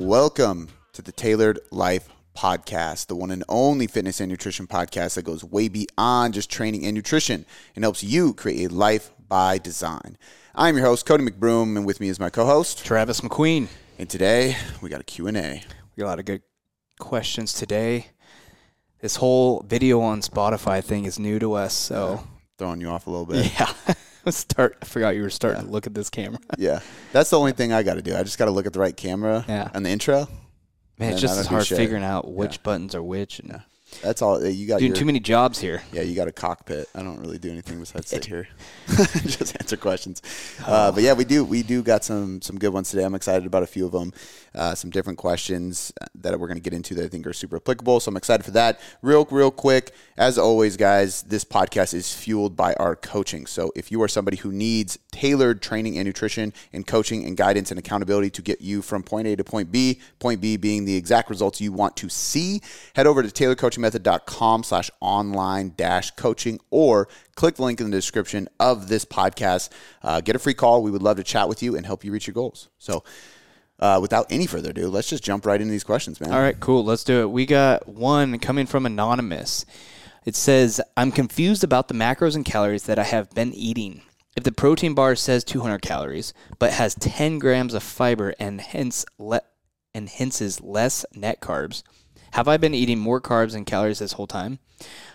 Welcome to the Tailored Life Podcast, the one and only fitness and nutrition podcast that goes way beyond just training and nutrition and helps you create a life by design. I'm your host, Cody McBroom, and with me is my co-host. Travis McQueen. And today we got a Q&A. We got a lot of good questions today. This whole video on Spotify thing is new to us, so Throwing you off a little bit. yeah. Start. I forgot you were starting to look at this camera. Yeah. That's the only thing I got to do. I just got to look at the right camera Yeah. and the intro. Man, it's just as hard figuring out which buttons are which and Yeah. That's all. You got doing your, too many jobs here. Yeah, you got a cockpit. I don't really do anything besides sit here, just answer questions. Uh, but yeah, we do we do got some some good ones today. I'm excited about a few of them. Uh, some different questions that we're going to get into that I think are super applicable. So I'm excited for that. Real real quick, as always, guys, this podcast is fueled by our coaching. So if you are somebody who needs tailored training and nutrition and coaching and guidance and accountability to get you from point A to point B, point B being the exact results you want to see, head over to tailoredcoachingmethod.com slash online dash coaching or click the link in the description of this podcast. Uh, get a free call. We would love to chat with you and help you reach your goals. So uh, without any further ado, let's just jump right into these questions, man. All right, cool. Let's do it. We got one coming from Anonymous. It says, I'm confused about the macros and calories that I have been eating. If the protein bar says 200 calories, but has 10 grams of fiber and hence le- and hence is less net carbs, have I been eating more carbs and calories this whole time?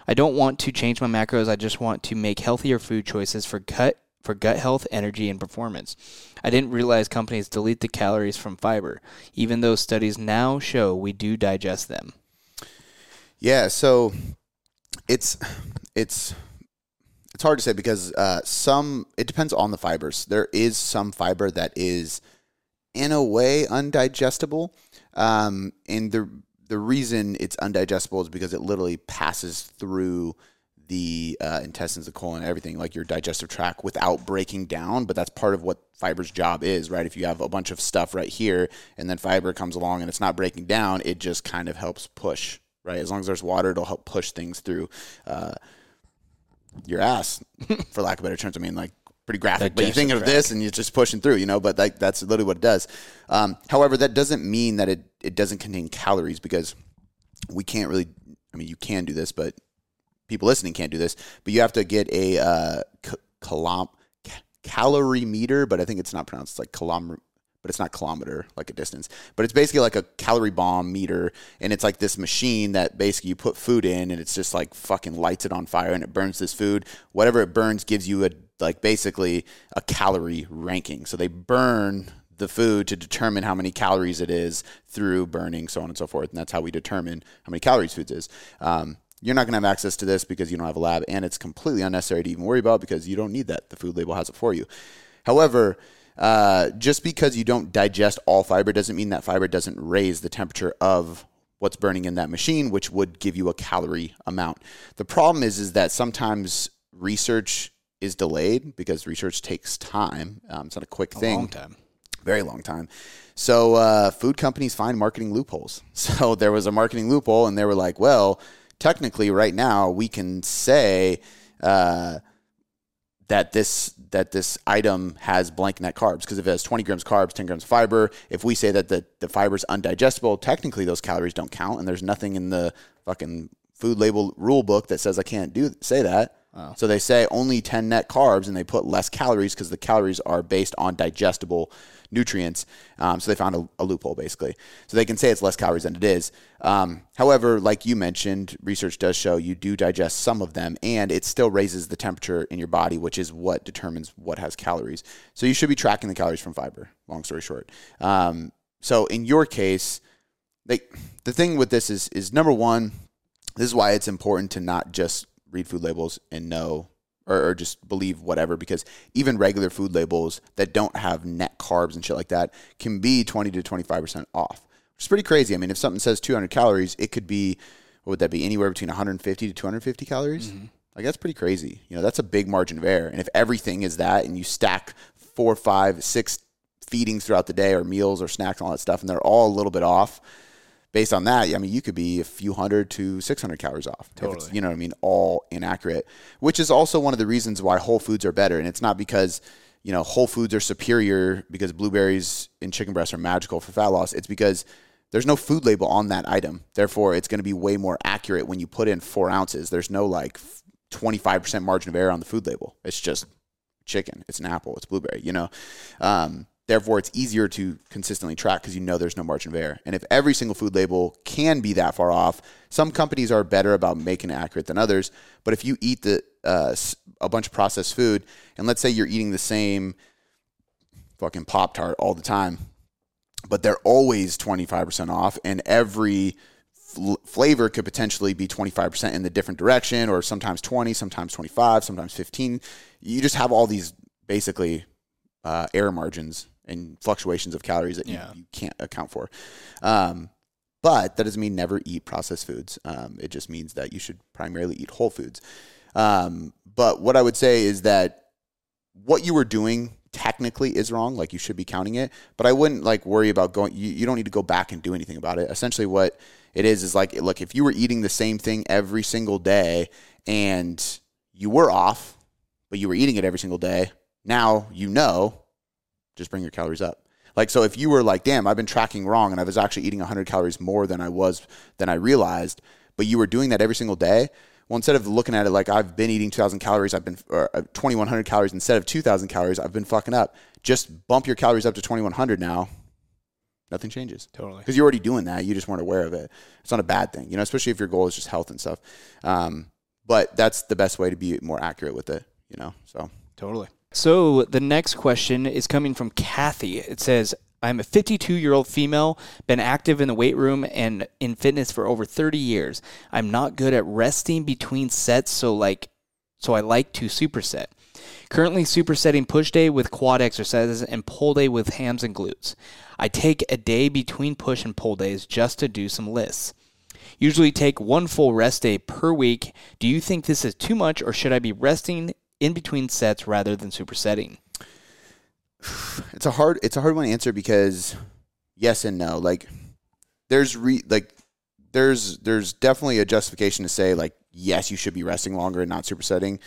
I don't want to change my macros. I just want to make healthier food choices for gut for gut health, energy, and performance. I didn't realize companies delete the calories from fiber, even though studies now show we do digest them. Yeah, so it's it's it's hard to say because uh, some it depends on the fibers. There is some fiber that is in a way undigestible, um, and the the reason it's undigestible is because it literally passes through the uh, intestines, the colon, everything like your digestive tract without breaking down. But that's part of what fiber's job is, right? If you have a bunch of stuff right here, and then fiber comes along and it's not breaking down, it just kind of helps push, right? As long as there's water, it'll help push things through uh, your ass, for lack of better terms. I mean, like pretty graphic, but you think of this and you're just pushing through, you know. But like that's literally what it does. Um, however, that doesn't mean that it it doesn't contain calories because we can't really. I mean, you can do this, but people listening can't do this. But you have to get a uh, c- kilom- ca- calorie meter, but I think it's not pronounced like kilometer. But it's not kilometer like a distance. But it's basically like a calorie bomb meter, and it's like this machine that basically you put food in, and it's just like fucking lights it on fire, and it burns this food. Whatever it burns gives you a like basically a calorie ranking. So they burn the food to determine how many calories it is through burning, so on and so forth. And that's how we determine how many calories foods is. Um, you're not going to have access to this because you don't have a lab, and it's completely unnecessary to even worry about because you don't need that. The food label has it for you. However, uh, just because you don't digest all fiber doesn't mean that fiber doesn't raise the temperature of what's burning in that machine, which would give you a calorie amount. The problem is, is that sometimes research is delayed because research takes time. Um, it's not a quick thing Long time. very long time. So uh, food companies find marketing loopholes. So there was a marketing loophole, and they were like, "Well, technically, right now we can say uh, that this that this item has blank net carbs because if it has 20 grams carbs, 10 grams fiber, if we say that the the fiber is undigestible, technically those calories don't count, and there's nothing in the fucking food label rule book that says I can't do say that. So they say only 10 net carbs and they put less calories because the calories are based on digestible nutrients. Um, so they found a, a loophole basically. So they can say it's less calories than it is. Um, however, like you mentioned, research does show you do digest some of them and it still raises the temperature in your body, which is what determines what has calories. So you should be tracking the calories from fiber, long story short. Um, so in your case, like the thing with this is is number one, this is why it's important to not just read food labels and know or, or just believe whatever because even regular food labels that don't have net carbs and shit like that can be 20 to 25% off which is pretty crazy. I mean if something says 200 calories it could be what would that be anywhere between 150 to 250 calories? Mm-hmm. Like that's pretty crazy. You know that's a big margin of error. And if everything is that and you stack four five six feedings throughout the day or meals or snacks and all that stuff and they're all a little bit off based on that, I mean, you could be a few hundred to 600 calories off. if it's, Totally. you know what I mean? All inaccurate, which is also one of the reasons why whole foods are better. And it's not because, you know, whole foods are superior because blueberries and chicken breasts are magical for fat loss. It's because there's no food label on that item. Therefore, it's going to be way more accurate when you put in four ounces. There's no like 25% margin of error on the food label. It's just chicken. It's an apple. It's blueberry, you know? Um, therefore, it's easier to consistently track because you know there's no margin of error. And if every single food label can be that far off, some companies are better about making it accurate than others. But if you eat the uh, a bunch of processed food, and let's say you're eating the same fucking Pop Tart all the time, but they're always 25% off, and every fl- flavor could potentially be 25% in the different direction, or sometimes 20, sometimes 25, sometimes 15. You just have all these basically uh, error margins and fluctuations of calories that Yeah. you, you can't account for. Um, but that doesn't mean never eat processed foods. Um, it just means that you should primarily eat whole foods. Um, but what I would say is that what you were doing technically is wrong. Like you should be counting it, but I wouldn't like worry about going. You, you don't need to go back and do anything about it. Essentially, what it is is like, look, if you were eating the same thing every single day and you were off, but you were eating it every single day, now you know, just bring your calories up. Like so, if you were like, damn, I've been tracking wrong, and I was actually eating 100 calories more than I was than I realized, but you were doing that every single day. Well, instead of looking at it like I've been eating 2,000 calories, I've been or uh, 2,100 calories instead of 2,000 calories, I've been fucking up. Just bump your calories up to 2,100 now. Nothing changes Totally. because you're already doing that. You just weren't aware of it. It's not a bad thing, you know, especially if your goal is just health and stuff. Um, but that's the best way to be more accurate with it, you know. So Totally. So the next question is coming from Kathy. It says, I'm a 52 year old female, been active in the weight room and in fitness for over 30 years. I'm not good at resting between sets, so like, so I like to superset. Currently supersetting push day with quad exercises and pull day with hams and glutes. I take a day between push and pull days just to do some lists. Usually take one full rest day per week. Do you think this is too much or should I be resting in between sets rather than supersetting? it's a hard it's a hard one to answer because yes and no. Like there's re like there's there's definitely a justification to say like yes you should be resting longer and not supersetting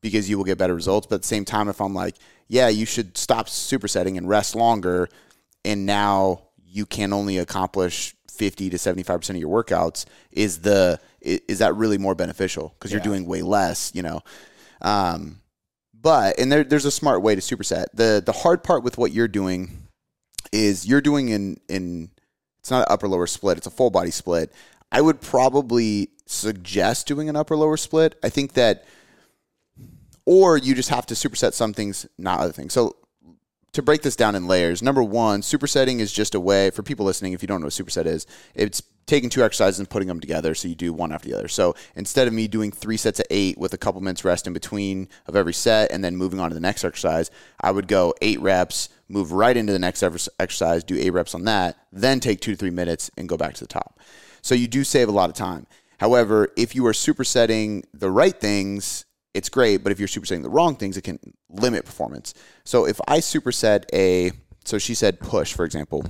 because you will get better results. But at the same time, if I'm like yeah you should stop supersetting and rest longer, and now you can only accomplish 50 to 75 percent of your workouts, is the is that really more beneficial because you're doing way less, you know? Um, but and there, there's a smart way to superset. the The hard part with what you're doing is you're doing in in it's not an upper lower split; it's a full body split. I would probably suggest doing an upper lower split. I think that, or you just have to superset some things, not other things. So to break this down in layers, number one, supersetting is just a way for people listening. If you don't know what superset is, it's taking two exercises and putting them together. So you do one after the other. So instead of me doing three sets of eight with a couple minutes rest in between of every set and then moving on to the next exercise, I would go eight reps, move right into the next exercise, do eight reps on that, then take two to three minutes and go back to the top. So you do save a lot of time. However, if you are supersetting the right things, it's great, but if you're supersetting the wrong things, it can limit performance. So if I superset a, so she said push, for example,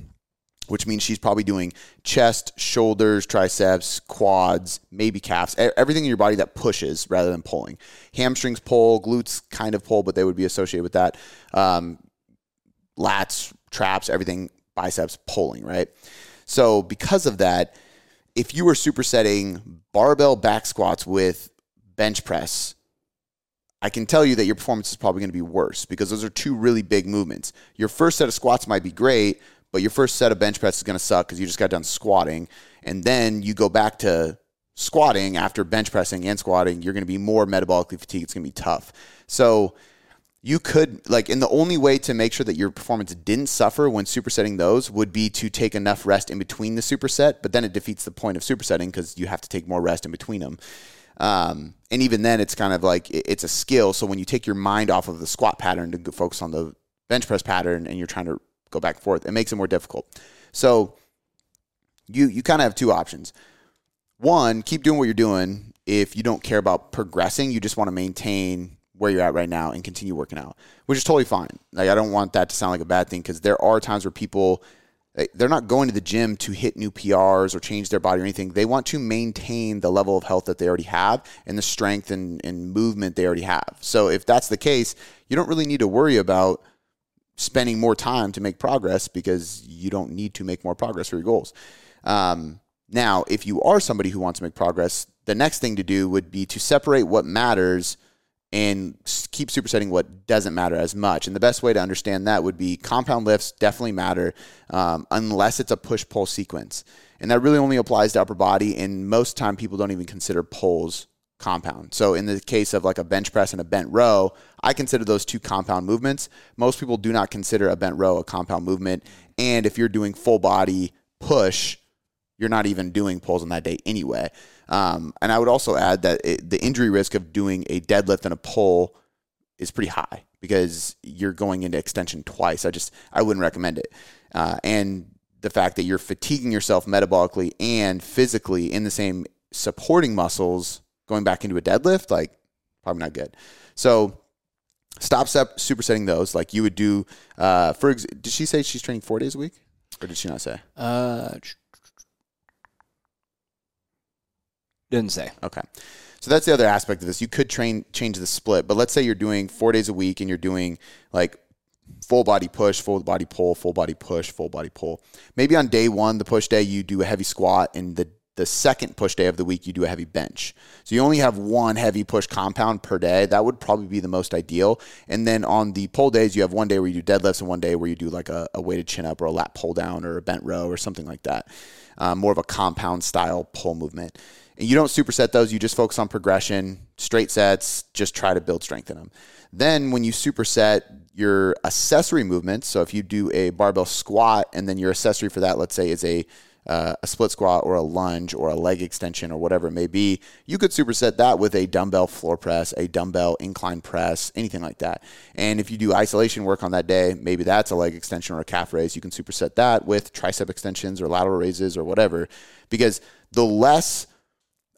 which means she's probably doing chest, shoulders, triceps, quads, maybe calves, everything in your body that pushes rather than pulling. Hamstrings pull, glutes kind of pull, but they would be associated with that. Um, lats, traps, everything, biceps pulling, right? So because of that, if you were supersetting barbell back squats with bench press, I can tell you that your performance is probably going to be worse because those are two really big movements. Your first set of squats might be great, but your first set of bench press is going to suck because you just got done squatting. And then you go back to squatting after bench pressing and squatting, you're going to be more metabolically fatigued. It's going to be tough. So you could like and the only way to make sure that your performance didn't suffer when supersetting those would be to take enough rest in between the superset but then it defeats the point of supersetting because you have to take more rest in between them um, and even then it's kind of like it's a skill so when you take your mind off of the squat pattern to focus on the bench press pattern and you're trying to go back and forth it makes it more difficult so you you kind of have two options one, keep doing what you're doing. If you don't care about progressing, you just want to maintain where you're at right now and continue working out, which is totally fine. Like I don't want that to sound like a bad thing because there are times where people They- They're not going to the gym to hit new PRs or change their body or anything. They want to maintain the level of health that they already have and the strength and, and movement they already have. So if that's the case, you don't really need to worry about spending more time to make progress because you don't need to make more progress for your goals. Um, now, if you are somebody who wants to make progress, the next thing to do would be to separate what matters and keep supersetting what doesn't matter as much. And the best way to understand that would be compound lifts definitely matter um, unless it's a push pull sequence. And that really only applies to upper body. And most time people don't even consider pulls compound. So in the case of like a bench press and a bent row, I consider those two compound movements. Most people do not consider a bent row a compound movement. And if you're doing full body push, you're not even doing pulls on that day anyway. Um, and I would also add that it, the injury risk of doing a deadlift and a pull is pretty high because you're going into extension twice. I just I wouldn't recommend it. Uh, and the fact that you're fatiguing yourself metabolically and physically in the same supporting muscles going back into a deadlift, like probably not good. So stop sep- supersetting those. Like you would do. Uh, for ex- did she say she's training four days a week, or did she not say? Uh, didn't say. Okay. So that's the other aspect of this. You could train change the split, but let's say you're doing four days a week and you're doing like full body push, full body pull, full body push, full body pull. Maybe on day one, the push day, you do a heavy squat, and the the second push day of the week, you do a heavy bench. So you only have one heavy push compound per day. That would probably be the most ideal. And then on the pull days, you have one day where you do deadlifts and one day where you do like a, a weighted chin up or a lat pull down or a bent row or something like that. Um, more of a compound style pull movement. And you don't superset those, you just focus on progression, straight sets, just try to build strength in them. Then when you superset your accessory movements, so if you do a barbell squat and then your accessory for that, let's say, is a uh, a split squat or a lunge or a leg extension or whatever it may be, you could superset that with a dumbbell floor press, a dumbbell incline press, anything like that. And if you do isolation work on that day, maybe that's a leg extension or a calf raise, you can superset that with tricep extensions or lateral raises or whatever. Because the less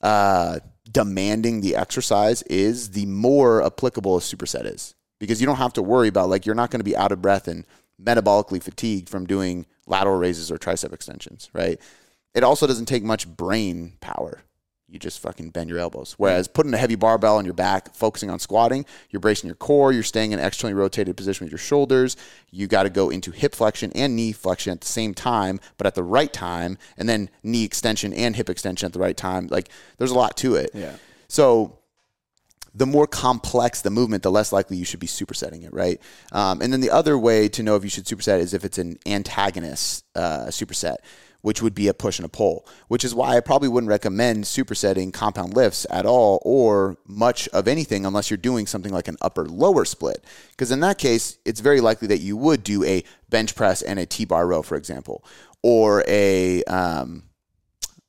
uh, demanding the exercise is, the more applicable a superset is. Because you don't have to worry about like you're not going to be out of breath and metabolically fatigued from doing lateral raises or tricep extensions, right? It also doesn't take much brain power. You just fucking bend your elbows. Whereas putting a heavy barbell on your back, focusing on squatting, you're bracing your core, you're staying in an externally rotated position with your shoulders. You got to go into hip flexion and knee flexion at the same time, but at the right time, and then knee extension and hip extension at the right time. Like there's a lot to it. Yeah. So the more complex the movement, the less likely you should be supersetting it, right? Um, and then the other way to know if you should superset is if it's an antagonist uh, superset, which would be a push and a pull, which is why I probably wouldn't recommend supersetting compound lifts at all or much of anything unless you're doing something like an upper lower split. Because in that case, it's very likely that you would do a bench press and a T bar row, for example, or a. Um,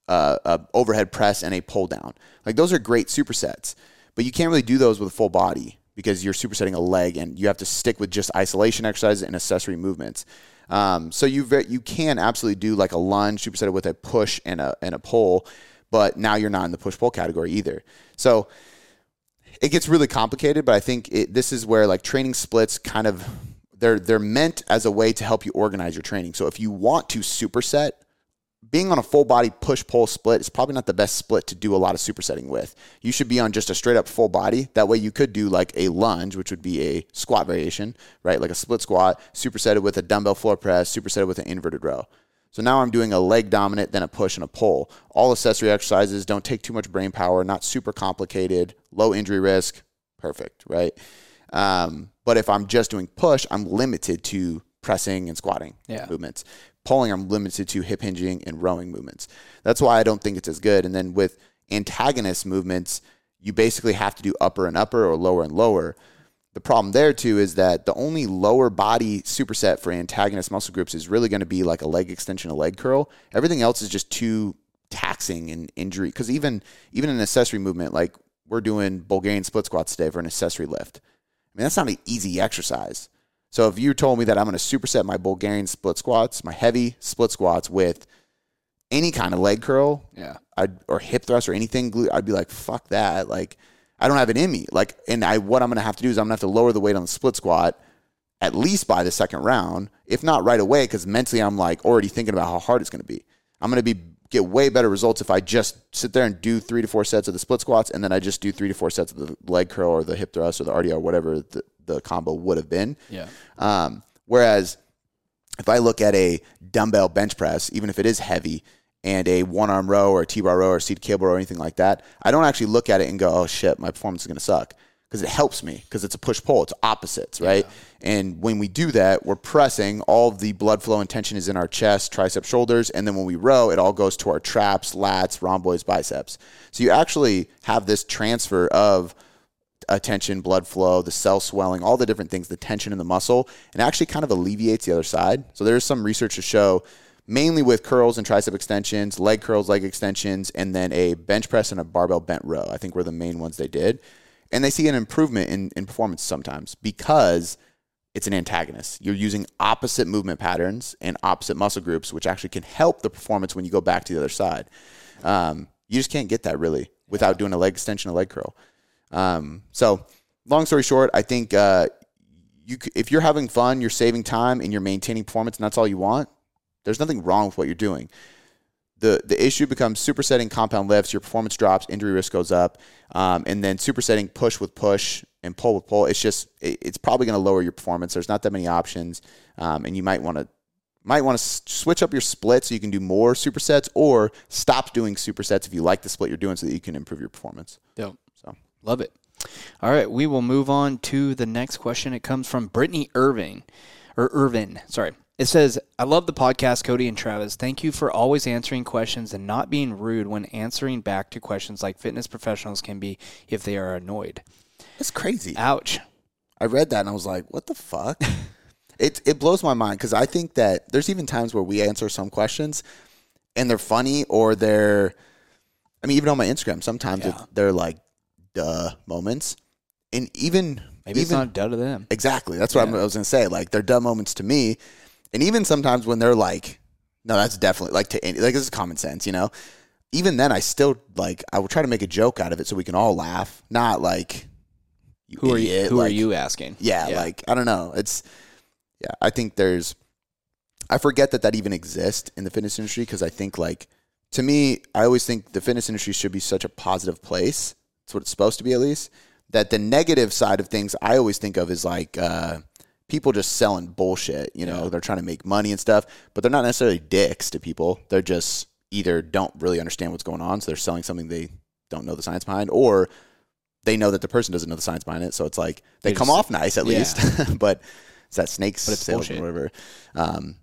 uh, overhead press and a pull down. Like those are great supersets, but you can't really do those with a full body because you're supersetting a leg and you have to stick with just isolation exercises and accessory movements. Um, so you ve- you can absolutely do like a lunge superset with a push and a and a pull, but now you're not in the push pull category either. So it gets really complicated, but I think it, this is where like training splits kind of they're they're meant as a way to help you organize your training. So if you want to superset, being on a full body push pull split is probably not the best split to do a lot of supersetting with. You should be on just a straight up full body. That way you could do like a lunge, which would be a squat variation, right? Like a split squat, supersetted with a dumbbell floor press, supersetted with an inverted row. So now I'm doing a leg dominant, then a push and a pull. All accessory exercises don't take too much brain power, not super complicated, low injury risk, perfect, right? Um, but if I'm just doing push, I'm limited to pressing and squatting Yeah. movements. Pulling, I'm limited to hip hinging and rowing movements. That's why I don't think it's as good. And then with antagonist movements, you basically have to do upper and upper or lower and lower. The problem there too is that the only lower body superset for antagonist muscle groups is really going to be like a leg extension, a leg curl. Everything else is just too taxing and injury. Because even even an accessory movement, like we're doing Bulgarian split squats today for an accessory lift. I mean, that's not an easy exercise. So if you told me that I'm going to superset my Bulgarian split squats, my heavy split squats with any kind of leg curl, Yeah. I'd, or hip thrust or anything, glute, I'd be like, fuck that. Like, I don't have it in me. Like, and I what I'm going to have to do is I'm going to have to lower the weight on the split squat at least by the second round, if not right away, because mentally I'm like already thinking about how hard it's going to be. I'm going to be get way better results if I just sit there and do three to four sets of the split squats, and then I just do three to four sets of the leg curl or the hip thrust or the RDL, whatever the, the combo would have been. Yeah. Um, whereas if I look at a dumbbell bench press, even if it is heavy, and a one arm row or a T bar row or seated cable row or anything like that, I don't actually look at it and go, oh shit, my performance is going to suck. Because it helps me, because it's a push pull, it's opposites, right? And when we do that, we're pressing, all the blood flow and tension is in our chest, tricep, shoulders. And then when we row, it all goes to our traps, lats, rhomboids, biceps. So you actually have this transfer of attention, blood flow, the cell swelling, all the different things, the tension in the muscle, and actually kind of alleviates the other side. So there's some research to show mainly with curls and tricep extensions, leg curls, leg extensions, and then a bench press and a barbell bent row. I think were the main ones they did. And they see an improvement in, in performance sometimes because it's an antagonist. You're using opposite movement patterns and opposite muscle groups, which actually can help the performance when you go back to the other side. Um, you just can't get that really without doing a leg extension, a leg curl. Um, so, long story short, I think uh, you if you're having fun, you're saving time, and you're maintaining performance, and that's all you want. There's nothing wrong with what you're doing. The, the issue becomes supersetting compound lifts, your performance drops, injury risk goes up, um, and then supersetting push with push and pull with pull. It's just it, it's probably going to lower your performance. There's not that many options, um, and you might want to might want to switch up your split so you can do more supersets, or stop doing supersets if you like the split you're doing, so that you can improve your performance. Dope. Love it. All right, we will move on to the next question. It comes from Brittany Irving, or Irvin. Sorry. It says, I love the podcast, Cody and Travis. Thank you for always answering questions and not being rude when answering back to questions like fitness professionals can be if they are annoyed. that's crazy. Ouch. I read that and I was like, what the fuck? it it blows my mind because I think that there's even times where we answer some questions and they're funny or they're I mean even on my Instagram sometimes Yeah. they're like duh moments and even Maybe it's even not duh to them. exactly that's what I'm- Yeah. I was gonna say like they're duh moments to me and even sometimes when they're like no that's definitely like to any like this is common sense you know even then I still like I will try to make a joke out of it so we can all laugh not like Who are you? idiot, Who are you asking? yeah, like I don't know. It's yeah, I think there's I forget that that even exists in the fitness industry because I think like to me, I always think the fitness industry should be such a positive place. That's what it's supposed to be at least. That the negative side of things I always think of is like uh people just selling bullshit, you know, they're trying to make money and stuff, but they're not necessarily dicks to people. They're just either don't really understand what's going on, so they're selling something they don't know the science behind, or they know that the person doesn't know the science behind it. So it's like they, come off nice at yeah. least, but it's that snakes But it's bullshit. or whatever. Um,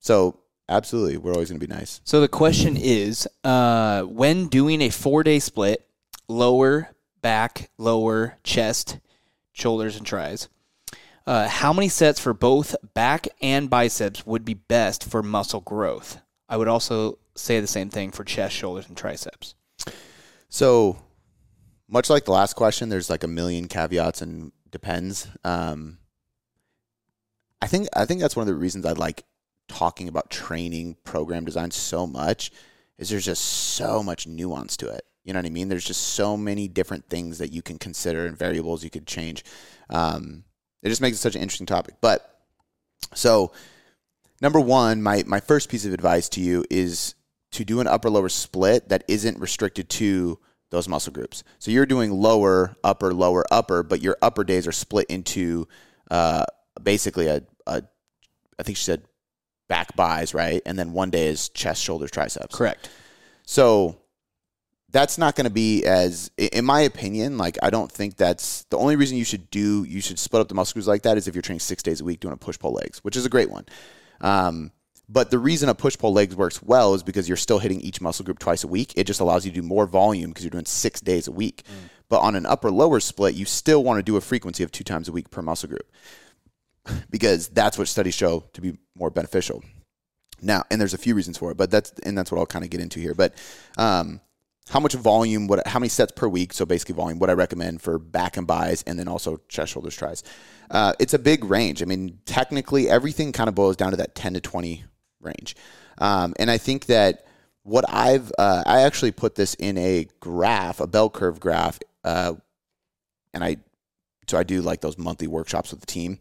so absolutely, we're always going to be nice. So the question is, uh, when doing a four-day split, lower back, lower chest, shoulders, and tries, uh, how many sets for both back and biceps would be best for muscle growth? I would also say the same thing for chest, shoulders, and triceps. So much like the last question, there's like a million caveats and depends. Um, I think I think that's one of the reasons I like talking about training program design so much is there's just so much nuance to it. You know what I mean? There's just so many different things that you can consider and variables you could change. Um, it just makes it such an interesting topic. But so number one, my my first piece of advice to you is to do an upper lower split that isn't restricted to those muscle groups. So you're doing lower, upper, lower, upper, but your upper days are split into uh, basically a, a, I think she said back buys, right? And then one day is chest, shoulders, triceps. Correct. So that's not going to be as, in my opinion, like I don't think that's the only reason you should do, you should split up the muscle groups like that is if you're training six days a week doing a push pull legs, which is a great one. Um, but the reason a push pull legs works well is because you're still hitting each muscle group twice a week. It just allows you to do more volume because you're doing six days a week. But on an upper lower split, you still want to do a frequency of two times a week per muscle group because that's what studies show to be more beneficial. Now, and there's a few reasons for it, but that's and that's what I'll kind of get into here. But um, how much volume? What? How many sets per week? So basically, volume. What I recommend for back and buys, and then also chest, shoulders, tries. Uh, it's a big range. I mean, technically, everything kind of boils down to that 10 to 20 range. Um, and I think that what I've uh, I actually put this in a graph, a bell curve graph, uh, and I so I do like those monthly workshops with the team.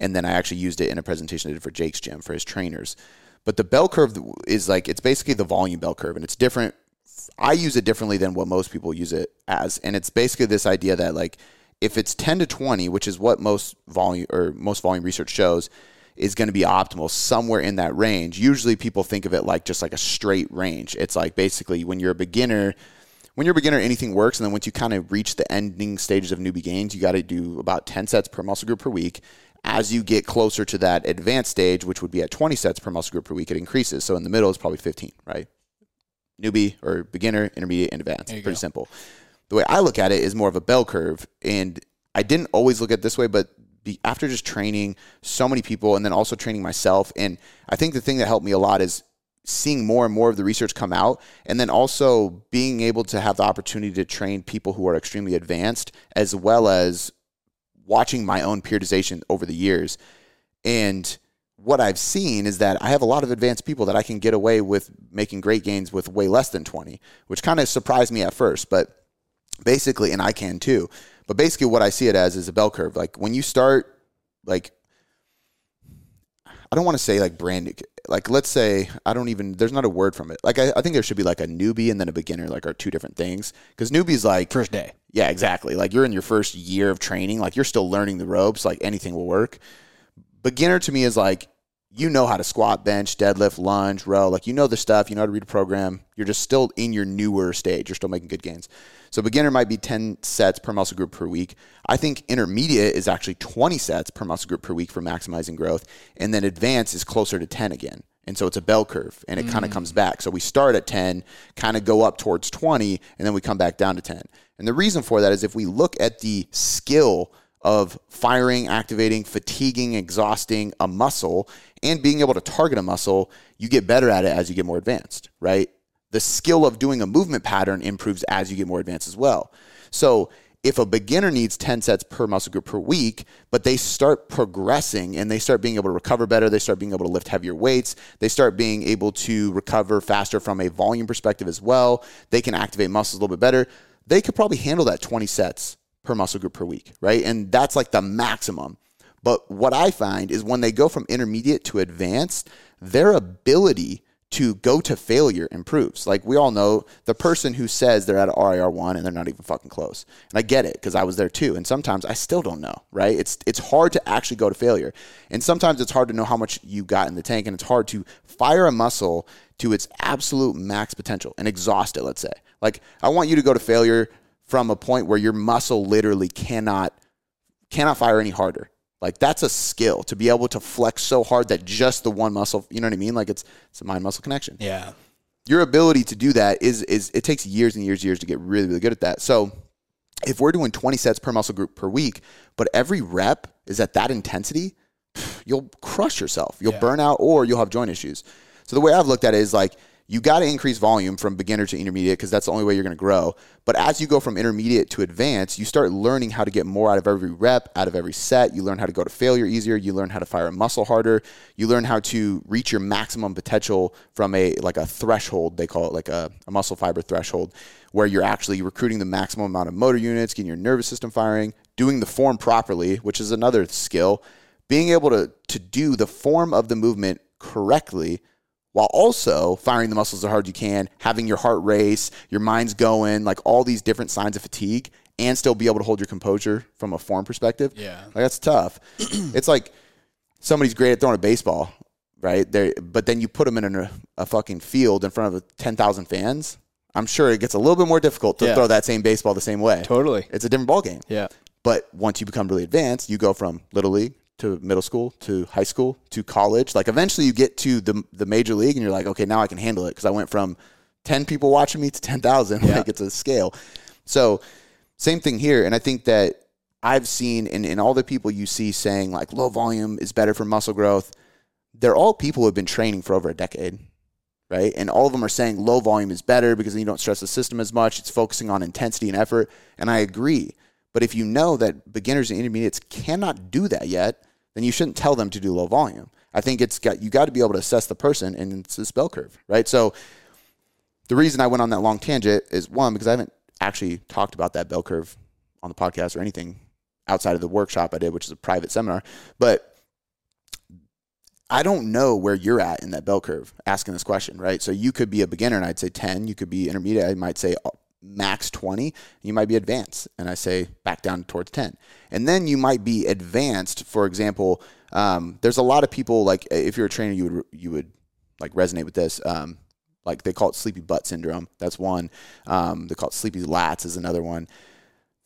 and then I actually used it in a presentation I did for Jake's gym for his trainers. But the bell curve is like it's basically the volume bell curve, and it's different. I use it differently than what most people use it as, and it's basically this idea that like if it's 10 to 20, which is what most volume or most volume research shows, is going to be optimal somewhere in that range. Usually people think of it like just like a straight range. It's like basically when you're a beginner, when you're a beginner, anything works. And then once you kind of reach the ending stages of newbie gains, you got to do about 10 sets per muscle group per week. As you get closer to that advanced stage, which would be at 20 sets per muscle group per week, it increases. So in the middle is probably 15, right? Newbie or beginner, intermediate, and advanced. Pretty go. simple. The way I look at it is more of a bell curve. And I didn't always look at it this way, but be, after just training so many people and then also training myself, and I think the thing that helped me a lot is seeing more and more of the research come out and then also being able to have the opportunity to train people who are extremely advanced as well as watching my own periodization over the years and what I've seen is that I have a lot of advanced people that I can get away with making great gains with way less than 20, which kind of surprised me at first, but basically, and I can too. But basically, what I see it as is a bell curve. Like when you start, like, I don't want to say like brand new, like let's say I don't even there's not a word from it. Like I, I think there should be like a newbie and then a beginner, like are two different things. Because newbie is like first day. Yeah, exactly. Like you're in your first year of training, like you're still learning the ropes, like anything will work. Beginner to me is like you know how to squat, bench, deadlift, lunge, row. Like you know the stuff, you know how to read a program. You're just still in your newer stage. You're still making good gains. So beginner might be 10 sets per muscle group per week. I think intermediate is actually 20 sets per muscle group per week for maximizing growth. And then advanced is closer to 10 again. And so it's a bell curve and it mm. kind of comes back. So we start at 10, kind of go up towards 20, and then we come back down to 10. And the reason for that is if we look at the skill of firing, activating, fatiguing, exhausting a muscle, and being able to target a muscle, you get better at it as you get more advanced, right? The skill of doing a movement pattern improves as you get more advanced as well. So if a beginner needs 10 sets per muscle group per week, but they start progressing and they start being able to recover better, they start being able to lift heavier weights, they start being able to recover faster from a volume perspective as well, they can activate muscles a little bit better, they could probably handle that 20 sets per muscle group per week, right? And that's like the maximum. But what I find is when they go from intermediate to advanced, their ability to go to failure improves. Like we all know the person who says they're at RIR one and they're not even fucking close. And I get it because I was there too. And sometimes I still don't know, right? It's it's hard to actually go to failure. And sometimes it's hard to know how much you got in the tank and it's hard to fire a muscle to its absolute max potential and exhaust it, let's say. Like I want you to go to failure from a point where your muscle literally cannot cannot fire any harder. Like that's a skill to be able to flex so hard that just the one muscle, you know what I mean? Like it's it's a mind muscle connection. Yeah. Your ability to do that is is it takes years and years and years to get really really good at that. So if we're doing 20 sets per muscle group per week, but every rep is at that intensity, you'll crush yourself. You'll yeah. burn out or you'll have joint issues. So the way I've looked at it is like you got to increase volume from beginner to intermediate because that's the only way you're going to grow. But as you go from intermediate to advanced, you start learning how to get more out of every rep, out of every set. You learn how to go to failure easier. You learn how to fire a muscle harder. You learn how to reach your maximum potential from a like a threshold. They call it like a, a muscle fiber threshold, where you're actually recruiting the maximum amount of motor units, getting your nervous system firing, doing the form properly, which is another skill. Being able to to do the form of the movement correctly while also firing the muscles as hard as you can, having your heart race, your mind's going, like all these different signs of fatigue, and still be able to hold your composure from a form perspective. Yeah. Like that's tough. it's like somebody's great at throwing a baseball, right? There, but then you put them in a, a fucking field in front of 10,000 fans. I'm sure it gets a little bit more difficult to yeah. throw that same baseball the same way. Totally. It's a different ball game. Yeah. But once you become really advanced, you go from little league to middle school to high school to college. Like eventually you get to the the major league and you're like, okay, now I can handle it because I went from 10 people watching me to 10,000. Yeah. Like it's a scale. So same thing here. And I think that I've seen in, in all the people you see saying like low volume is better for muscle growth, they're all people who have been training for over a decade. Right. And all of them are saying low volume is better because then you don't stress the system as much. It's focusing on intensity and effort. And I agree. But if you know that beginners and intermediates cannot do that yet, then you shouldn't tell them to do low volume. I think it's got you got to be able to assess the person and it's this bell curve, right? So the reason I went on that long tangent is one because I haven't actually talked about that bell curve on the podcast or anything outside of the workshop I did, which is a private seminar. But I don't know where you're at in that bell curve asking this question, right? So you could be a beginner and I'd say 10. You could be intermediate. I might say max 20. You might be advanced and I say back down towards 10. And then you might be advanced. For example, um, there's a lot of people like if you're a trainer, you would, you would like resonate with this. Um, like they call it sleepy butt syndrome. That's one. Um, they call it sleepy lats is another one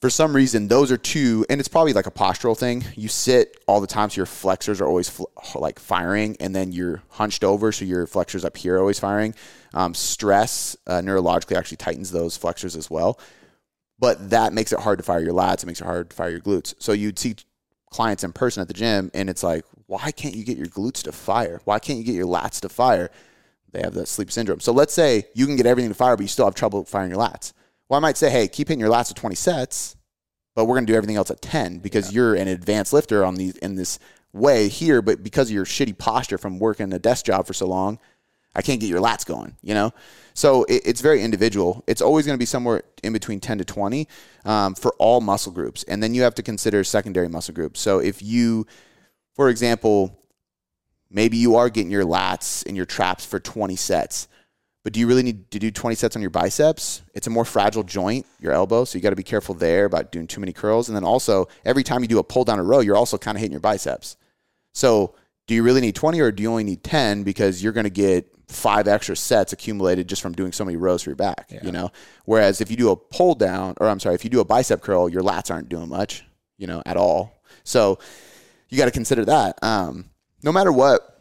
for some reason, those are two, and it's probably like a postural thing. You sit all the time, so your flexors are always fl- like firing, and then you're hunched over, so your flexors up here are always firing. Um, stress uh, neurologically actually tightens those flexors as well, but that makes it hard to fire your lats. It makes it hard to fire your glutes. So you'd see clients in person at the gym, and it's like, why can't you get your glutes to fire? Why can't you get your lats to fire? They have that sleep syndrome. So let's say you can get everything to fire, but you still have trouble firing your lats well, I might say, hey, keep hitting your lats at 20 sets, but we're going to do everything else at 10 because yeah. you're an advanced lifter on these in this way here, but because of your shitty posture from working a desk job for so long, I can't get your lats going, you know? So it, it's very individual. It's always going to be somewhere in between 10 to 20 um, for all muscle groups. And then you have to consider secondary muscle groups. So if you, for example, maybe you are getting your lats and your traps for 20 sets but do you really need to do 20 sets on your biceps? It's a more fragile joint, your elbow, so you got to be careful there about doing too many curls. And then also, every time you do a pull down a row, you're also kind of hitting your biceps. So, do you really need 20 or do you only need 10 because you're going to get five extra sets accumulated just from doing so many rows for your back, yeah. you know? Whereas if you do a pull down, or I'm sorry, if you do a bicep curl, your lats aren't doing much, you know, at all. So, you got to consider that. Um, no matter what,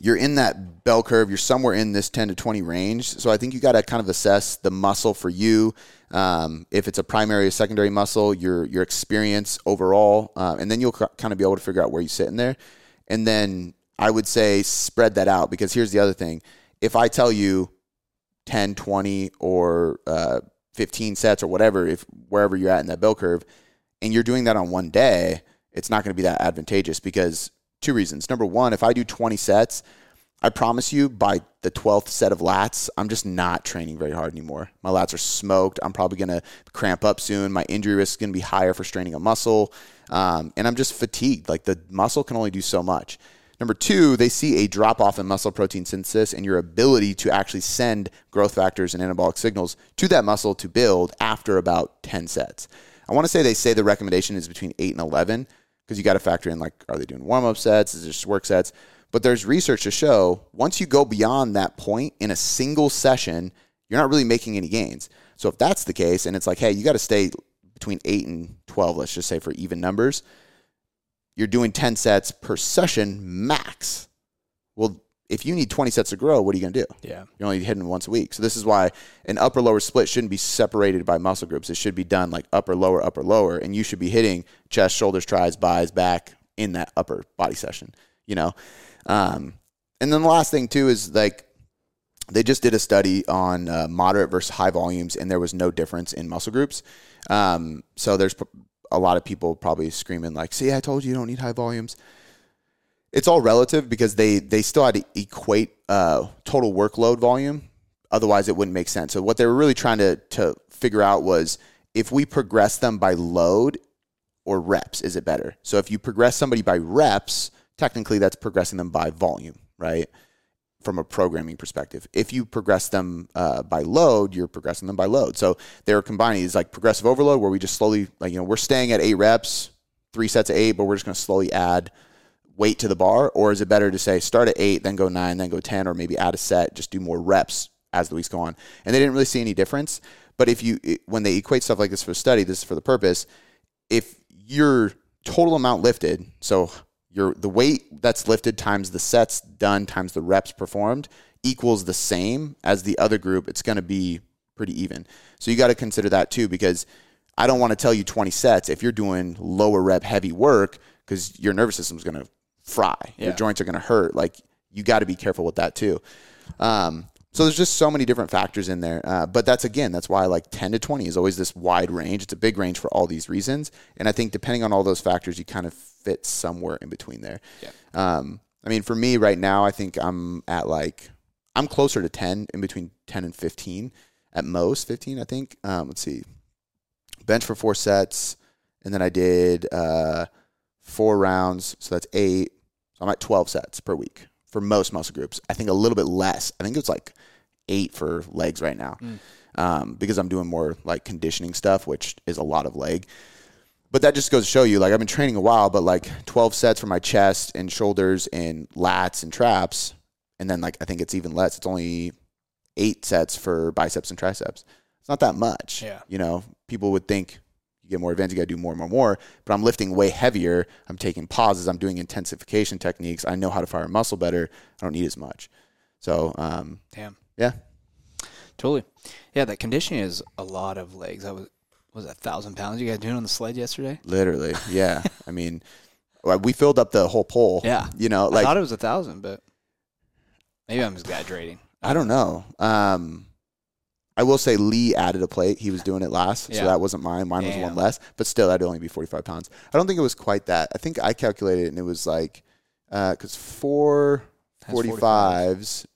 you're in that bell curve. You're somewhere in this 10 to 20 range. So I think you got to kind of assess the muscle for you. Um, if it's a primary or secondary muscle, your your experience overall, uh, and then you'll kind of be able to figure out where you sit in there. And then I would say spread that out because here's the other thing: if I tell you 10, 20, or uh, 15 sets or whatever, if wherever you're at in that bell curve, and you're doing that on one day, it's not going to be that advantageous because two reasons. Number one, if I do 20 sets, I promise you by the 12th set of lats, I'm just not training very hard anymore. My lats are smoked. I'm probably going to cramp up soon. My injury risk is going to be higher for straining a muscle. Um, and I'm just fatigued. Like the muscle can only do so much. Number two, they see a drop off in muscle protein synthesis and your ability to actually send growth factors and anabolic signals to that muscle to build after about 10 sets. I want to say they say the recommendation is between 8 and 11 because you got to factor in like, are they doing warm up sets? Is it just work sets? But there's research to show once you go beyond that point in a single session, you're not really making any gains. So if that's the case, and it's like, hey, you got to stay between eight and 12, let's just say for even numbers, you're doing 10 sets per session max. Well, if you need 20 sets to grow, what are you going to do? Yeah. You're only hitting once a week. So this is why an upper lower split shouldn't be separated by muscle groups. It should be done like upper lower upper lower and you should be hitting chest, shoulders, tries, buys, back in that upper body session, you know. Um, and then the last thing too is like they just did a study on uh, moderate versus high volumes and there was no difference in muscle groups. Um, so there's a lot of people probably screaming like, "See, I told you you don't need high volumes." It's all relative because they they still had to equate uh, total workload volume. Otherwise, it wouldn't make sense. So what they were really trying to to figure out was if we progress them by load or reps, is it better? So if you progress somebody by reps, technically that's progressing them by volume, right? From a programming perspective, if you progress them uh, by load, you're progressing them by load. So they were combining these like progressive overload, where we just slowly, like you know, we're staying at eight reps, three sets of eight, but we're just going to slowly add weight to the bar, or is it better to say start at eight, then go nine, then go ten, or maybe add a set, just do more reps as the weeks go on? And they didn't really see any difference. But if you when they equate stuff like this for study, this is for the purpose. If your total amount lifted, so your the weight that's lifted times the sets done times the reps performed equals the same as the other group, it's going to be pretty even. So you got to consider that too because I don't want to tell you 20 sets if you're doing lower rep heavy work because your nervous system is going to fry. Yeah. Your joints are going to hurt. Like you got to be careful with that too. Um, so there's just so many different factors in there. Uh, but that's again, that's why like 10 to 20 is always this wide range. It's a big range for all these reasons. And I think depending on all those factors, you kind of fit somewhere in between there. Yeah. Um, I mean, for me right now, I think I'm at like, I'm closer to 10, in between 10 and 15 at most, 15, I think. Um, let's see. Bench for four sets. And then I did uh, four rounds. So that's eight. So I'm at 12 sets per week for most muscle groups. I think a little bit less. I think it's like eight for legs right now um, because I'm doing more like conditioning stuff, which is a lot of leg. But that just goes to show you, like I've been training a while, but like 12 sets for my chest and shoulders and lats and traps, and then like I think it's even less. It's only eight sets for biceps and triceps. It's not that much. Yeah. You know, people would think get more advanced, you got to do more, and more, more. But I'm lifting way heavier. I'm taking pauses. I'm doing intensification techniques. I know how to fire muscle better. I don't need as much. So, um, Damn. yeah, Totally. Yeah, that conditioning is a lot of legs. I was was a thousand pounds you guys doing on the sled yesterday? literally. Yeah. I mean, we filled up the whole pole. Yeah. You know, I like thought it was a thousand, but maybe I'm exaggerating. I don't know. Um, I will say Lee added a plate. He was doing it last, Yeah. so that wasn't mine. Mine was one less, but still, that'd only be 45 pounds. I don't think it was quite that. I think I calculated it and it was like, because four Times 45s,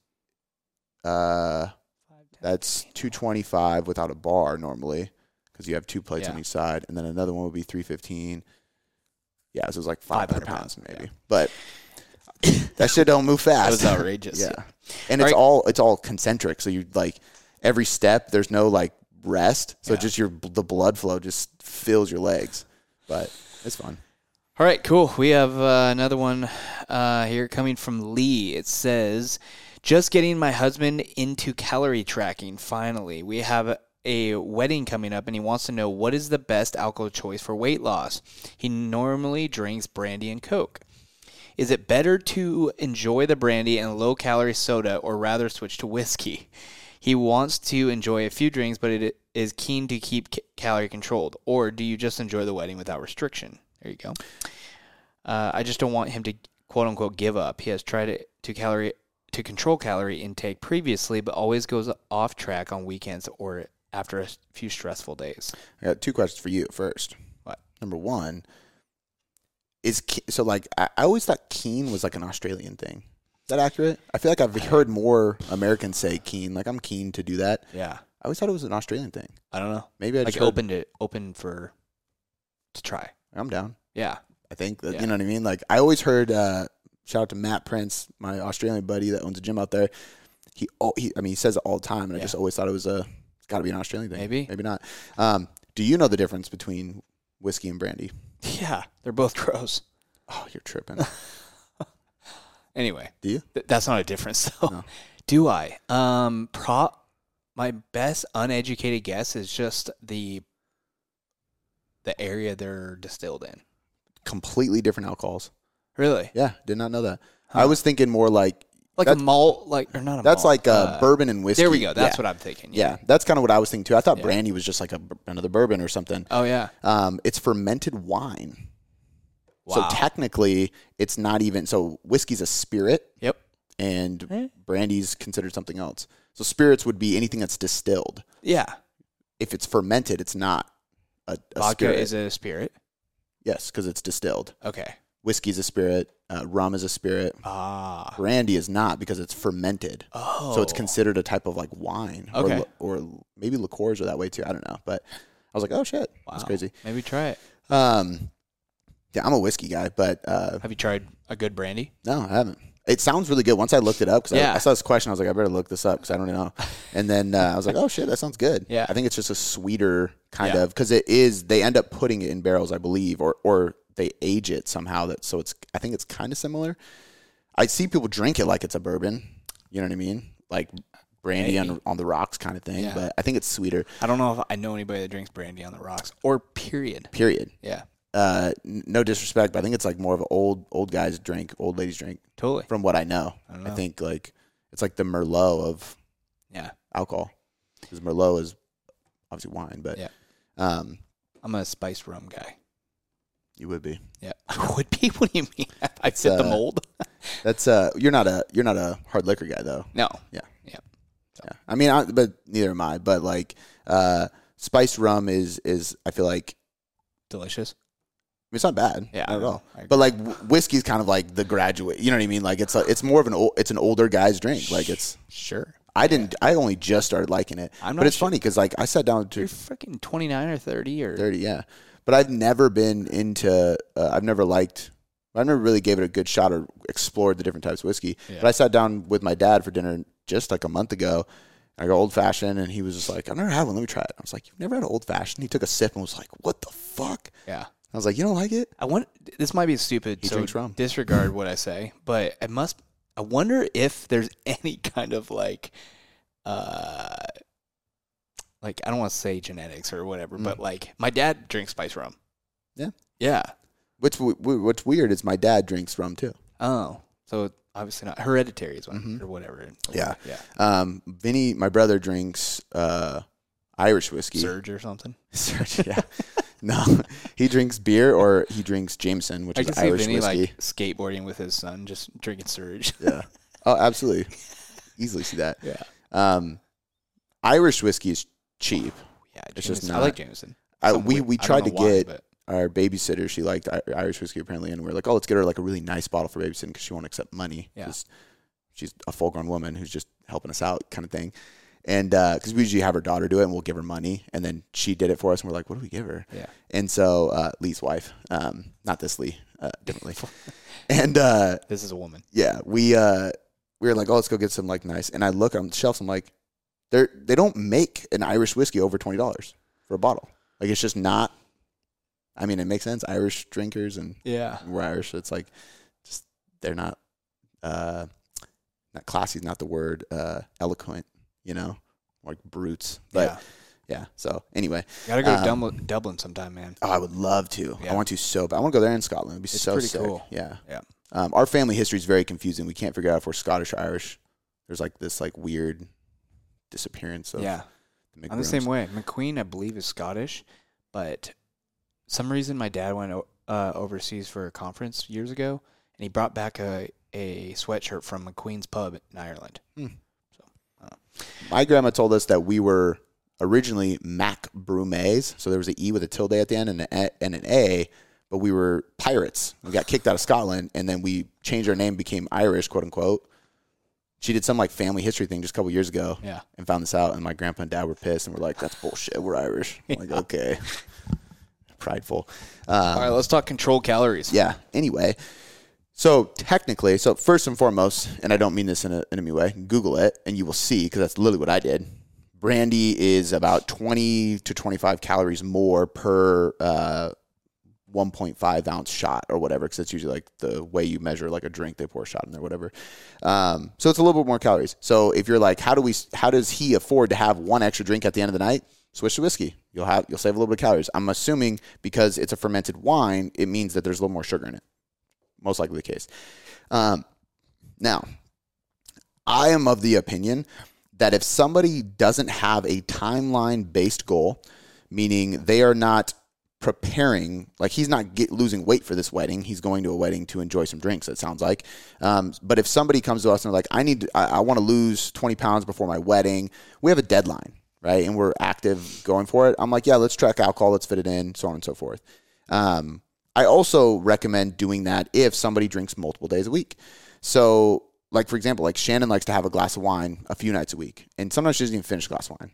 uh, that's 225 without a bar normally, because you have two plates on each side, and then another one would be 315. Yeah, so it was like 500, 500 pounds, pounds, maybe. But that shit don't move fast. That was outrageous. Yeah. And All it's right. all it's all concentric. So you like every step there's no like rest. So Yeah. just your the blood flow just fills your legs. But it's fun. All right, cool. We have uh, another one uh, here coming from Lee. It says, "Just getting my husband into calorie tracking. Finally, we have a wedding coming up, and he wants to know what is the best alcohol choice for weight loss. He normally drinks brandy and coke. Is it better to enjoy the brandy and low calorie soda, or rather switch to whiskey? He wants to enjoy a few drinks, but it is keen to keep ca- calorie controlled. Or do you just enjoy the wedding without restriction? There you go. Uh, I just don't want him to quote unquote give up. He has tried to calorie to control calorie intake previously, but always goes off track on weekends or after a few stressful days. I got two questions for you first. What? Number one is so like I, I always thought keen was like an Australian thing. Is that accurate? I feel like I've heard more Americans say keen. Like I'm keen to do that. Yeah, I always thought it was an Australian thing. I don't know. Maybe I just Like heard- opened it, open for to try. I'm down. Yeah, I think that Yeah. you know what I mean. Like I always heard. Uh, shout out to Matt Prince, my Australian buddy that owns a gym out there. He, oh, he I mean, he says it all the time, and I Yeah. just always thought it was a. It's got to be an Australian thing. Maybe. maybe not. Um, do you know the difference between whiskey and brandy? yeah, they're both gross. Oh, you're tripping. Anyway, do you? th- that's not a difference though. No. Do I? Um, pro. My best uneducated guess is just the the area they're distilled in. Completely different alcohols. Really? Yeah, did not know that. Huh. I was thinking more like Like a malt, like or not a that's malt, like uh, bourbon and whiskey. There we go. That's yeah. what I'm thinking. Yeah, that's kind of what I was thinking too. I thought Yeah. brandy was just like a, another bourbon or something. Oh yeah. Um, it's fermented wine. Wow. So technically, it's not even. So whiskey's a spirit, Yep. and Eh. brandy's considered something else. So spirits would be anything that's distilled. Yeah. If it's fermented, it's not a, a Vodka spirit. is a spirit. yes, because it's distilled. Okay. Whiskey's a spirit. Uh, rum is a spirit. Ah. Brandy is not because it's fermented. Oh. So it's considered a type of like wine. or Okay. li- Or, maybe liqueurs are that way too. I don't know. But I was like, oh shit, wow. that's crazy. Maybe try it. Um, yeah, I'm a whiskey guy, but uh, Have you tried a good brandy? no, I haven't. It sounds really good. Once I looked it up, because Yeah. I, I saw this question, I was like, I better look this up because I don't know. And then uh, I was like, oh shit, that sounds good. Yeah. I think it's just a sweeter kind Yeah. of because it is. They end up putting it in barrels, I believe, or or they age it somehow. That so it's. I think it's kind of similar. I see people drink it like it's a bourbon. You know what I mean? Like brandy on, on the rocks kind of thing. Yeah. But I think it's sweeter. I don't know if I know anybody that drinks brandy on the rocks or period. Period. Yeah. Uh, no disrespect, but I think it's like more of an old old guys drink, old ladies drink. Totally. From what I know, I don't I think like it's like the Merlot of Yeah. alcohol because Merlot is obviously wine, but Yeah. um, I'm a spiced rum guy. you would be. Yeah. I would be. What do you mean? I fit the uh, mold. That's uh, you're not a you're not a hard liquor guy though. No. Yeah. Yeah, I mean, I, but neither am I. But like, uh, spiced rum is is I feel like Delicious. It's not bad. Yeah, not I at know. all. But like wh- whiskey's kind of like the graduate. You know what I mean? Like it's a, it's more of an old, it's an older guy's drink. Like it's Sure. I didn't I only just started liking it. I'm not but it's sure- funny because like I sat down to You're freaking 29 or 30 or 30 yeah but i've never been into uh, i've never liked I never really gave it a good shot or explored the different types of whiskey. But I sat down with my dad for dinner just like a month ago. I go old fashioned, and he was just like, "I've never had one. Let me try it." I was like, "You've never had an old fashioned?" He took a sip and was like, "What the fuck?" Yeah. I was like, "You don't like it?" I want this might be stupid. He so drinks rum. Disregard what I say, but I must. I wonder if there's any kind of like, uh, like I don't want to say genetics or whatever, but like my dad drinks spice rum. Mm. Yeah. Yeah. What's what's weird is my dad drinks rum too. Oh, so obviously not hereditary is one or whatever. Mm-hmm. Yeah. Yeah. Um, Vinny, my brother, drinks uh, Irish whiskey. Surge or something. Surge, yeah. no, he drinks beer or he drinks Jameson, which I is can see Irish Vinny whiskey. like skateboarding with his son, just drinking surge. yeah. Oh, absolutely. Easily see that. Yeah. Um, Irish whiskey is cheap. Yeah. It's just Jameson. I not- like Jameson. I, Some we weird- we I don't tried to know why, get but- our babysitter. She liked I- Irish whiskey apparently, and we are like, oh, let's get her like a really nice bottle for babysitting because she won't accept money. Yeah. 'cause she's a full grown woman who's just helping us out, kind of thing. And because we usually have her daughter do it, and we'll give her money, and then she did it for us, and we're like, what do we give her? Yeah. And so uh, Lee's wife, um, not this Lee, uh, different Lee, and uh, This is a woman. yeah, we uh, we were like, oh, let's go get some like nice. And I look on the shelves, I'm like, they they don't make an Irish whiskey over twenty dollars for a bottle. Like it's just not. I mean, it makes sense. Irish drinkers and Yeah. we're Irish. So it's like, just they're not, uh, not classy. is Not the word. Uh, eloquent. You know, like brutes. But yeah. yeah. So anyway, Gotta go to um, Dublin, Dublin sometime, man. oh, I would love to. Yeah. I want to so bad. I want to go there in Scotland. It'd be It's so pretty sick. cool. Yeah. Yeah. Um, our family history is very confusing. We can't figure out if we're Scottish or Irish. There's like this like weird disappearance of yeah. the I'm the same way. McQueen, I believe, is Scottish, but some reason my dad went uh, overseas for a conference years ago, and he brought back a a sweatshirt from McQueen's pub in Ireland. My grandma told us that we were originally Mac Brumes, so there was an E with a tilde at the end and an A, and an A, but we were pirates. We got kicked out of Scotland, and then we changed our name, became Irish, quote unquote. She did some like family history thing just a couple years ago, Yeah. and found this out, and my grandpa and dad were pissed, and we're like, "That's bullshit. We're Irish." I'm like, okay, prideful. Um, All right, let's talk control calories. yeah. Anyway, so technically, so first and foremost, and I don't mean this in a, in a mean way, Google it and you will see because that's literally what I did. Brandy is about 20 to 25 calories more per uh, 1.5 ounce shot or whatever, because that's usually like the way you measure like a drink. They pour a shot in there, whatever. Um, so it's a little bit more calories. So if you're like, how do we, how does he afford to have one extra drink at the end of the night? Switch to whiskey. You'll have you'll save a little bit of calories. I'm assuming because it's a fermented wine, it means that there's a little more sugar in it. Most likely the case. Um, now, I am of the opinion that if somebody doesn't have a timeline based goal, meaning they are not preparing, like he's not get, losing weight for this wedding, he's going to a wedding to enjoy some drinks, it sounds like. Um, but if somebody comes to us and they're like, I need, I, I want to lose 20 pounds before my wedding, we have a deadline, right? And we're active going for it. I'm like, yeah, let's track alcohol, let's fit it in, so on and so forth. Um, I also recommend doing that if somebody drinks multiple days a week. So, like for example, like Shannon likes to have a glass of wine a few nights a week, and sometimes she doesn't even finish a glass of wine.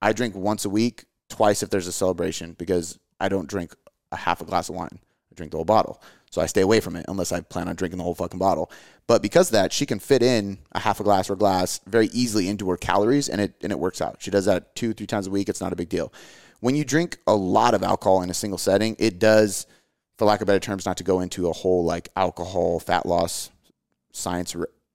I drink once a week, twice if there's a celebration, because I don't drink a half a glass of wine. I drink the whole bottle. So I stay away from it unless I plan on drinking the whole fucking bottle. But because of that, she can fit in a half a glass or a glass very easily into her calories and it and it works out. She does that two, three times a week. It's not a big deal. When you drink a lot of alcohol in a single setting, it does, for lack of better terms, not to go into a whole like alcohol, fat loss, science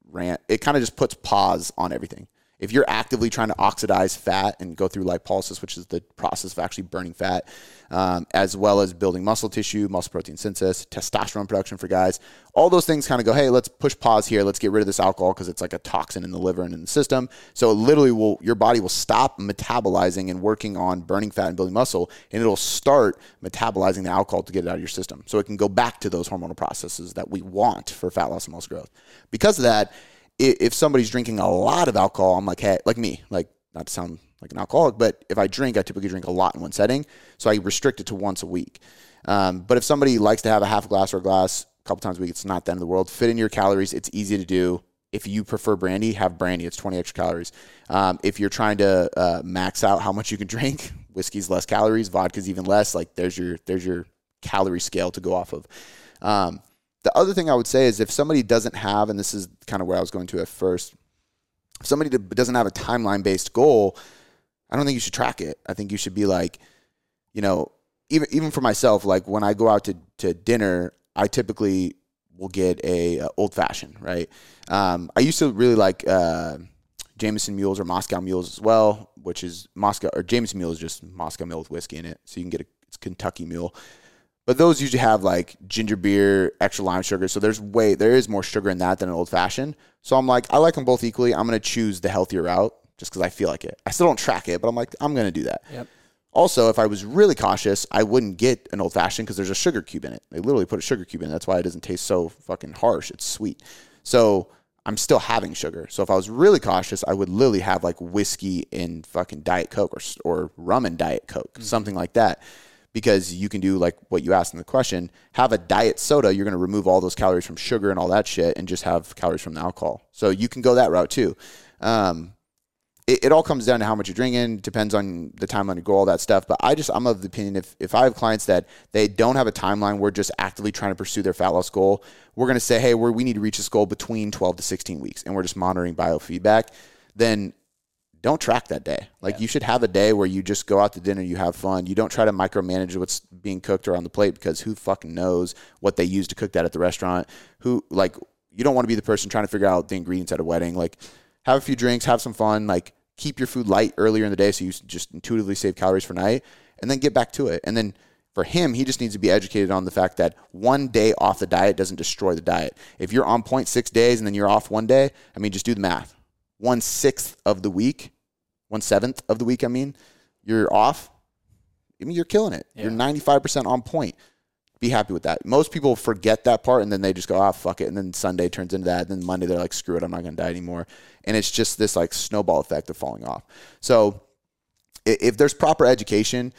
rant, it kind of just puts pause on everything. If you're actively trying to oxidize fat and go through lipolysis, which is the process of actually burning fat, um, as well as building muscle tissue, muscle protein synthesis, testosterone production for guys, all those things kind of go, hey, let's push pause here. Let's get rid of this alcohol because it's like a toxin in the liver and in the system. So it literally will, your body will stop metabolizing and working on burning fat and building muscle, and it'll start metabolizing the alcohol to get it out of your system. So it can go back to those hormonal processes that we want for fat loss and muscle growth. Because of that, if somebody's drinking a lot of alcohol, I'm like, hey, like me, like not to sound like an alcoholic, but if I drink, I typically drink a lot in one setting. So I restrict it to once a week. Um, but if somebody likes to have a half glass or a glass a couple times a week, it's not the end of the world. Fit in your calories. It's easy to do. If you prefer brandy, have brandy. It's 20 extra calories. Um, if you're trying to uh, max out how much you can drink, whiskey's less calories, vodka's even less. Like there's your there's your calorie scale to go off of. Um, the other thing I would say is if somebody doesn't have, and this is kind of where I was going to at first, if somebody doesn't have a timeline based goal, I don't think you should track it. I think you should be like, you know, even even for myself, like when I go out to, to dinner, I typically will get a, a old fashioned, right? Um, I used to really like uh, Jameson mules or Moscow mules as well, which is Moscow or Jameson mule is just Moscow mule with whiskey in it, so you can get a Kentucky mule. But those usually have like ginger beer, extra lime sugar. So there's way there is more sugar in that than an old fashioned. So I'm like, I like them both equally. I'm gonna choose the healthier route just because I feel like it. I still don't track it, but I'm like, I'm gonna do that. Yep. Also, if I was really cautious, I wouldn't get an old fashioned because there's a sugar cube in it. They literally put a sugar cube in. It. That's why it doesn't taste so fucking harsh. It's sweet. So I'm still having sugar. So if I was really cautious, I would literally have like whiskey and fucking Diet Coke or, or rum and Diet Coke, mm-hmm. something like that because you can do like what you asked in the question have a diet soda you're going to remove all those calories from sugar and all that shit and just have calories from the alcohol. So you can go that route too. Um, it, it, all comes down to how much you're drinking depends on the timeline you go all that stuff. But i just i'm of the opinion if, if i have clients that they don't have a timeline we're just actively trying to pursue their fat loss goal we're going to say hey we we need to reach this goal between 12 to 16 weeks and we're just monitoring biofeedback then don't track that day. Like yeah. you should have a day where you just go out to dinner, you have fun. You don't try to micromanage what's being cooked or on the plate because who fucking knows what they use to cook that at the restaurant. Who like you don't want to be the person trying to figure out the ingredients at a wedding. Like have a few drinks, have some fun, like keep your food light earlier in the day so you just intuitively save calories for night and then get back to it. And then for him, he just needs to be educated on the fact that one day off the diet doesn't destroy the diet. If you're on point six days and then you're off one day, I mean, just do the math one sixth of the week, one seventh of the week, I mean, you're off. I mean, you're killing it. Yeah. You're 95% on point. Be happy with that. Most people forget that part and then they just go, ah, fuck it. And then Sunday turns into that. And then Monday they're like, screw it, I'm not going to die anymore. And it's just this like snowball effect of falling off. So if there's proper education,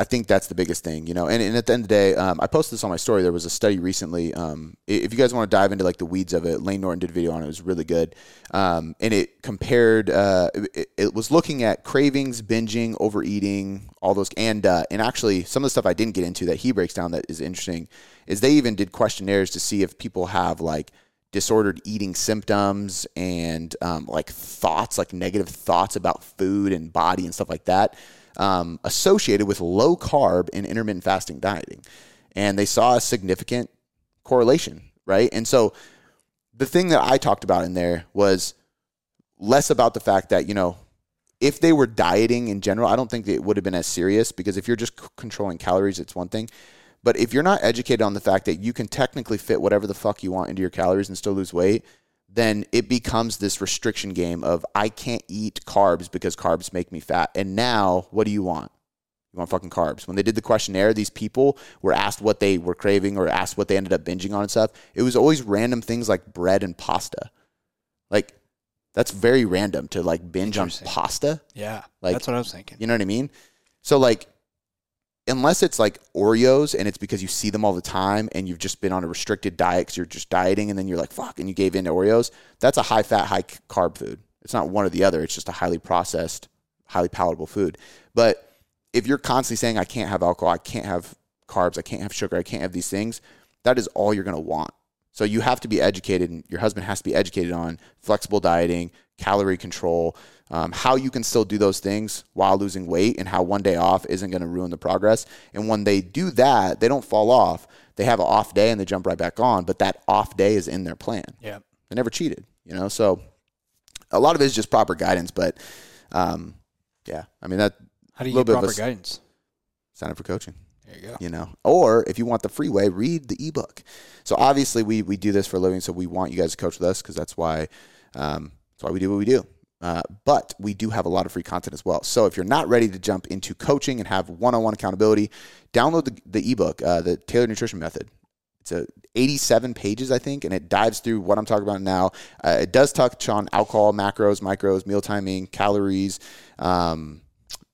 I think that's the biggest thing, you know. And, and at the end of the day, um, I posted this on my story. There was a study recently. Um, if you guys want to dive into like the weeds of it, Layne Norton did a video on it. It was really good, um, and it compared. Uh, it, it, was looking at cravings, binging, overeating, all those, and uh, and actually some of the stuff I didn't get into that he breaks down that is interesting is they even did questionnaires to see if people have like disordered eating symptoms and um, like thoughts, like negative thoughts about food and body and stuff like that um, associated with low carb and intermittent fasting dieting. And they saw a significant correlation, right? And so the thing that I talked about in there was less about the fact that, you know, if they were dieting in general, I don't think it would have been as serious because if you're just c- controlling calories, it's one thing. But if you're not educated on the fact that you can technically fit whatever the fuck you want into your calories and still lose weight, then it becomes this restriction game of I can't eat carbs because carbs make me fat. And now, what do you want? You want fucking carbs. When they did the questionnaire, these people were asked what they were craving or asked what they ended up binging on and stuff. It was always random things like bread and pasta. Like, that's very random to like binge on pasta. Yeah. Like, that's what I was thinking. You know what I mean? So, like, unless it's like Oreos and it's because you see them all the time and you've just been on a restricted diet because you're just dieting and then you're like, fuck, and you gave in to Oreos, that's a high fat, high carb food. It's not one or the other. It's just a highly processed, highly palatable food. But if you're constantly saying, I can't have alcohol, I can't have carbs, I can't have sugar, I can't have these things, that is all you're going to want. So you have to be educated, and your husband has to be educated on flexible dieting, calorie control, um, how you can still do those things while losing weight, and how one day off isn't going to ruin the progress. And when they do that, they don't fall off. They have an off day and they jump right back on, but that off day is in their plan. Yeah, they never cheated, you know. So a lot of it is just proper guidance, but um, yeah, I mean that. How do you get proper guidance? Sign up for coaching. There you go. You know, or if you want the freeway, read the ebook. So obviously, we we do this for a living, so we want you guys to coach with us because that's why um, that's why we do what we do. Uh, but we do have a lot of free content as well. So if you're not ready to jump into coaching and have one-on-one accountability, download the, the ebook, uh, the Tailored Nutrition Method. It's a 87 pages, I think, and it dives through what I'm talking about now. Uh, it does touch on alcohol, macros, micros, meal timing, calories, um,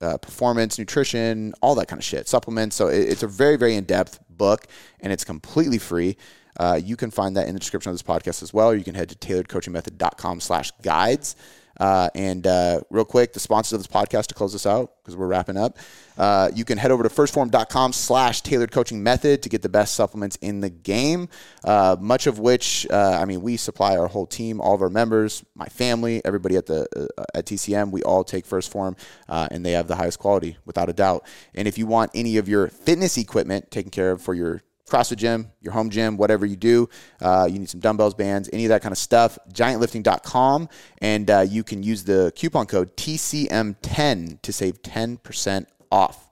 uh, performance, nutrition, all that kind of shit, supplements. So it, it's a very, very in depth book, and it's completely free. Uh, you can find that in the description of this podcast as well, or you can head to tailoredcoachingmethod.com slash guides. Uh, and uh, real quick, the sponsors of this podcast to close this out because we're wrapping up. Uh, you can head over to firstform.com slash tailored coaching method to get the best supplements in the game. Uh, much of which, uh, I mean, we supply our whole team, all of our members, my family, everybody at the uh, at TCM. We all take First Form, and they have the highest quality without a doubt. And if you want any of your fitness equipment taken care of for your CrossFit gym, your home gym, whatever you do. Uh, you need some dumbbells, bands, any of that kind of stuff. Giantlifting.com, and uh, you can use the coupon code TCM10 to save 10% off.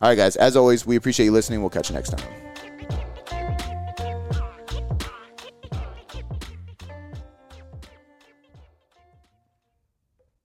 All right, guys, as always, we appreciate you listening. We'll catch you next time.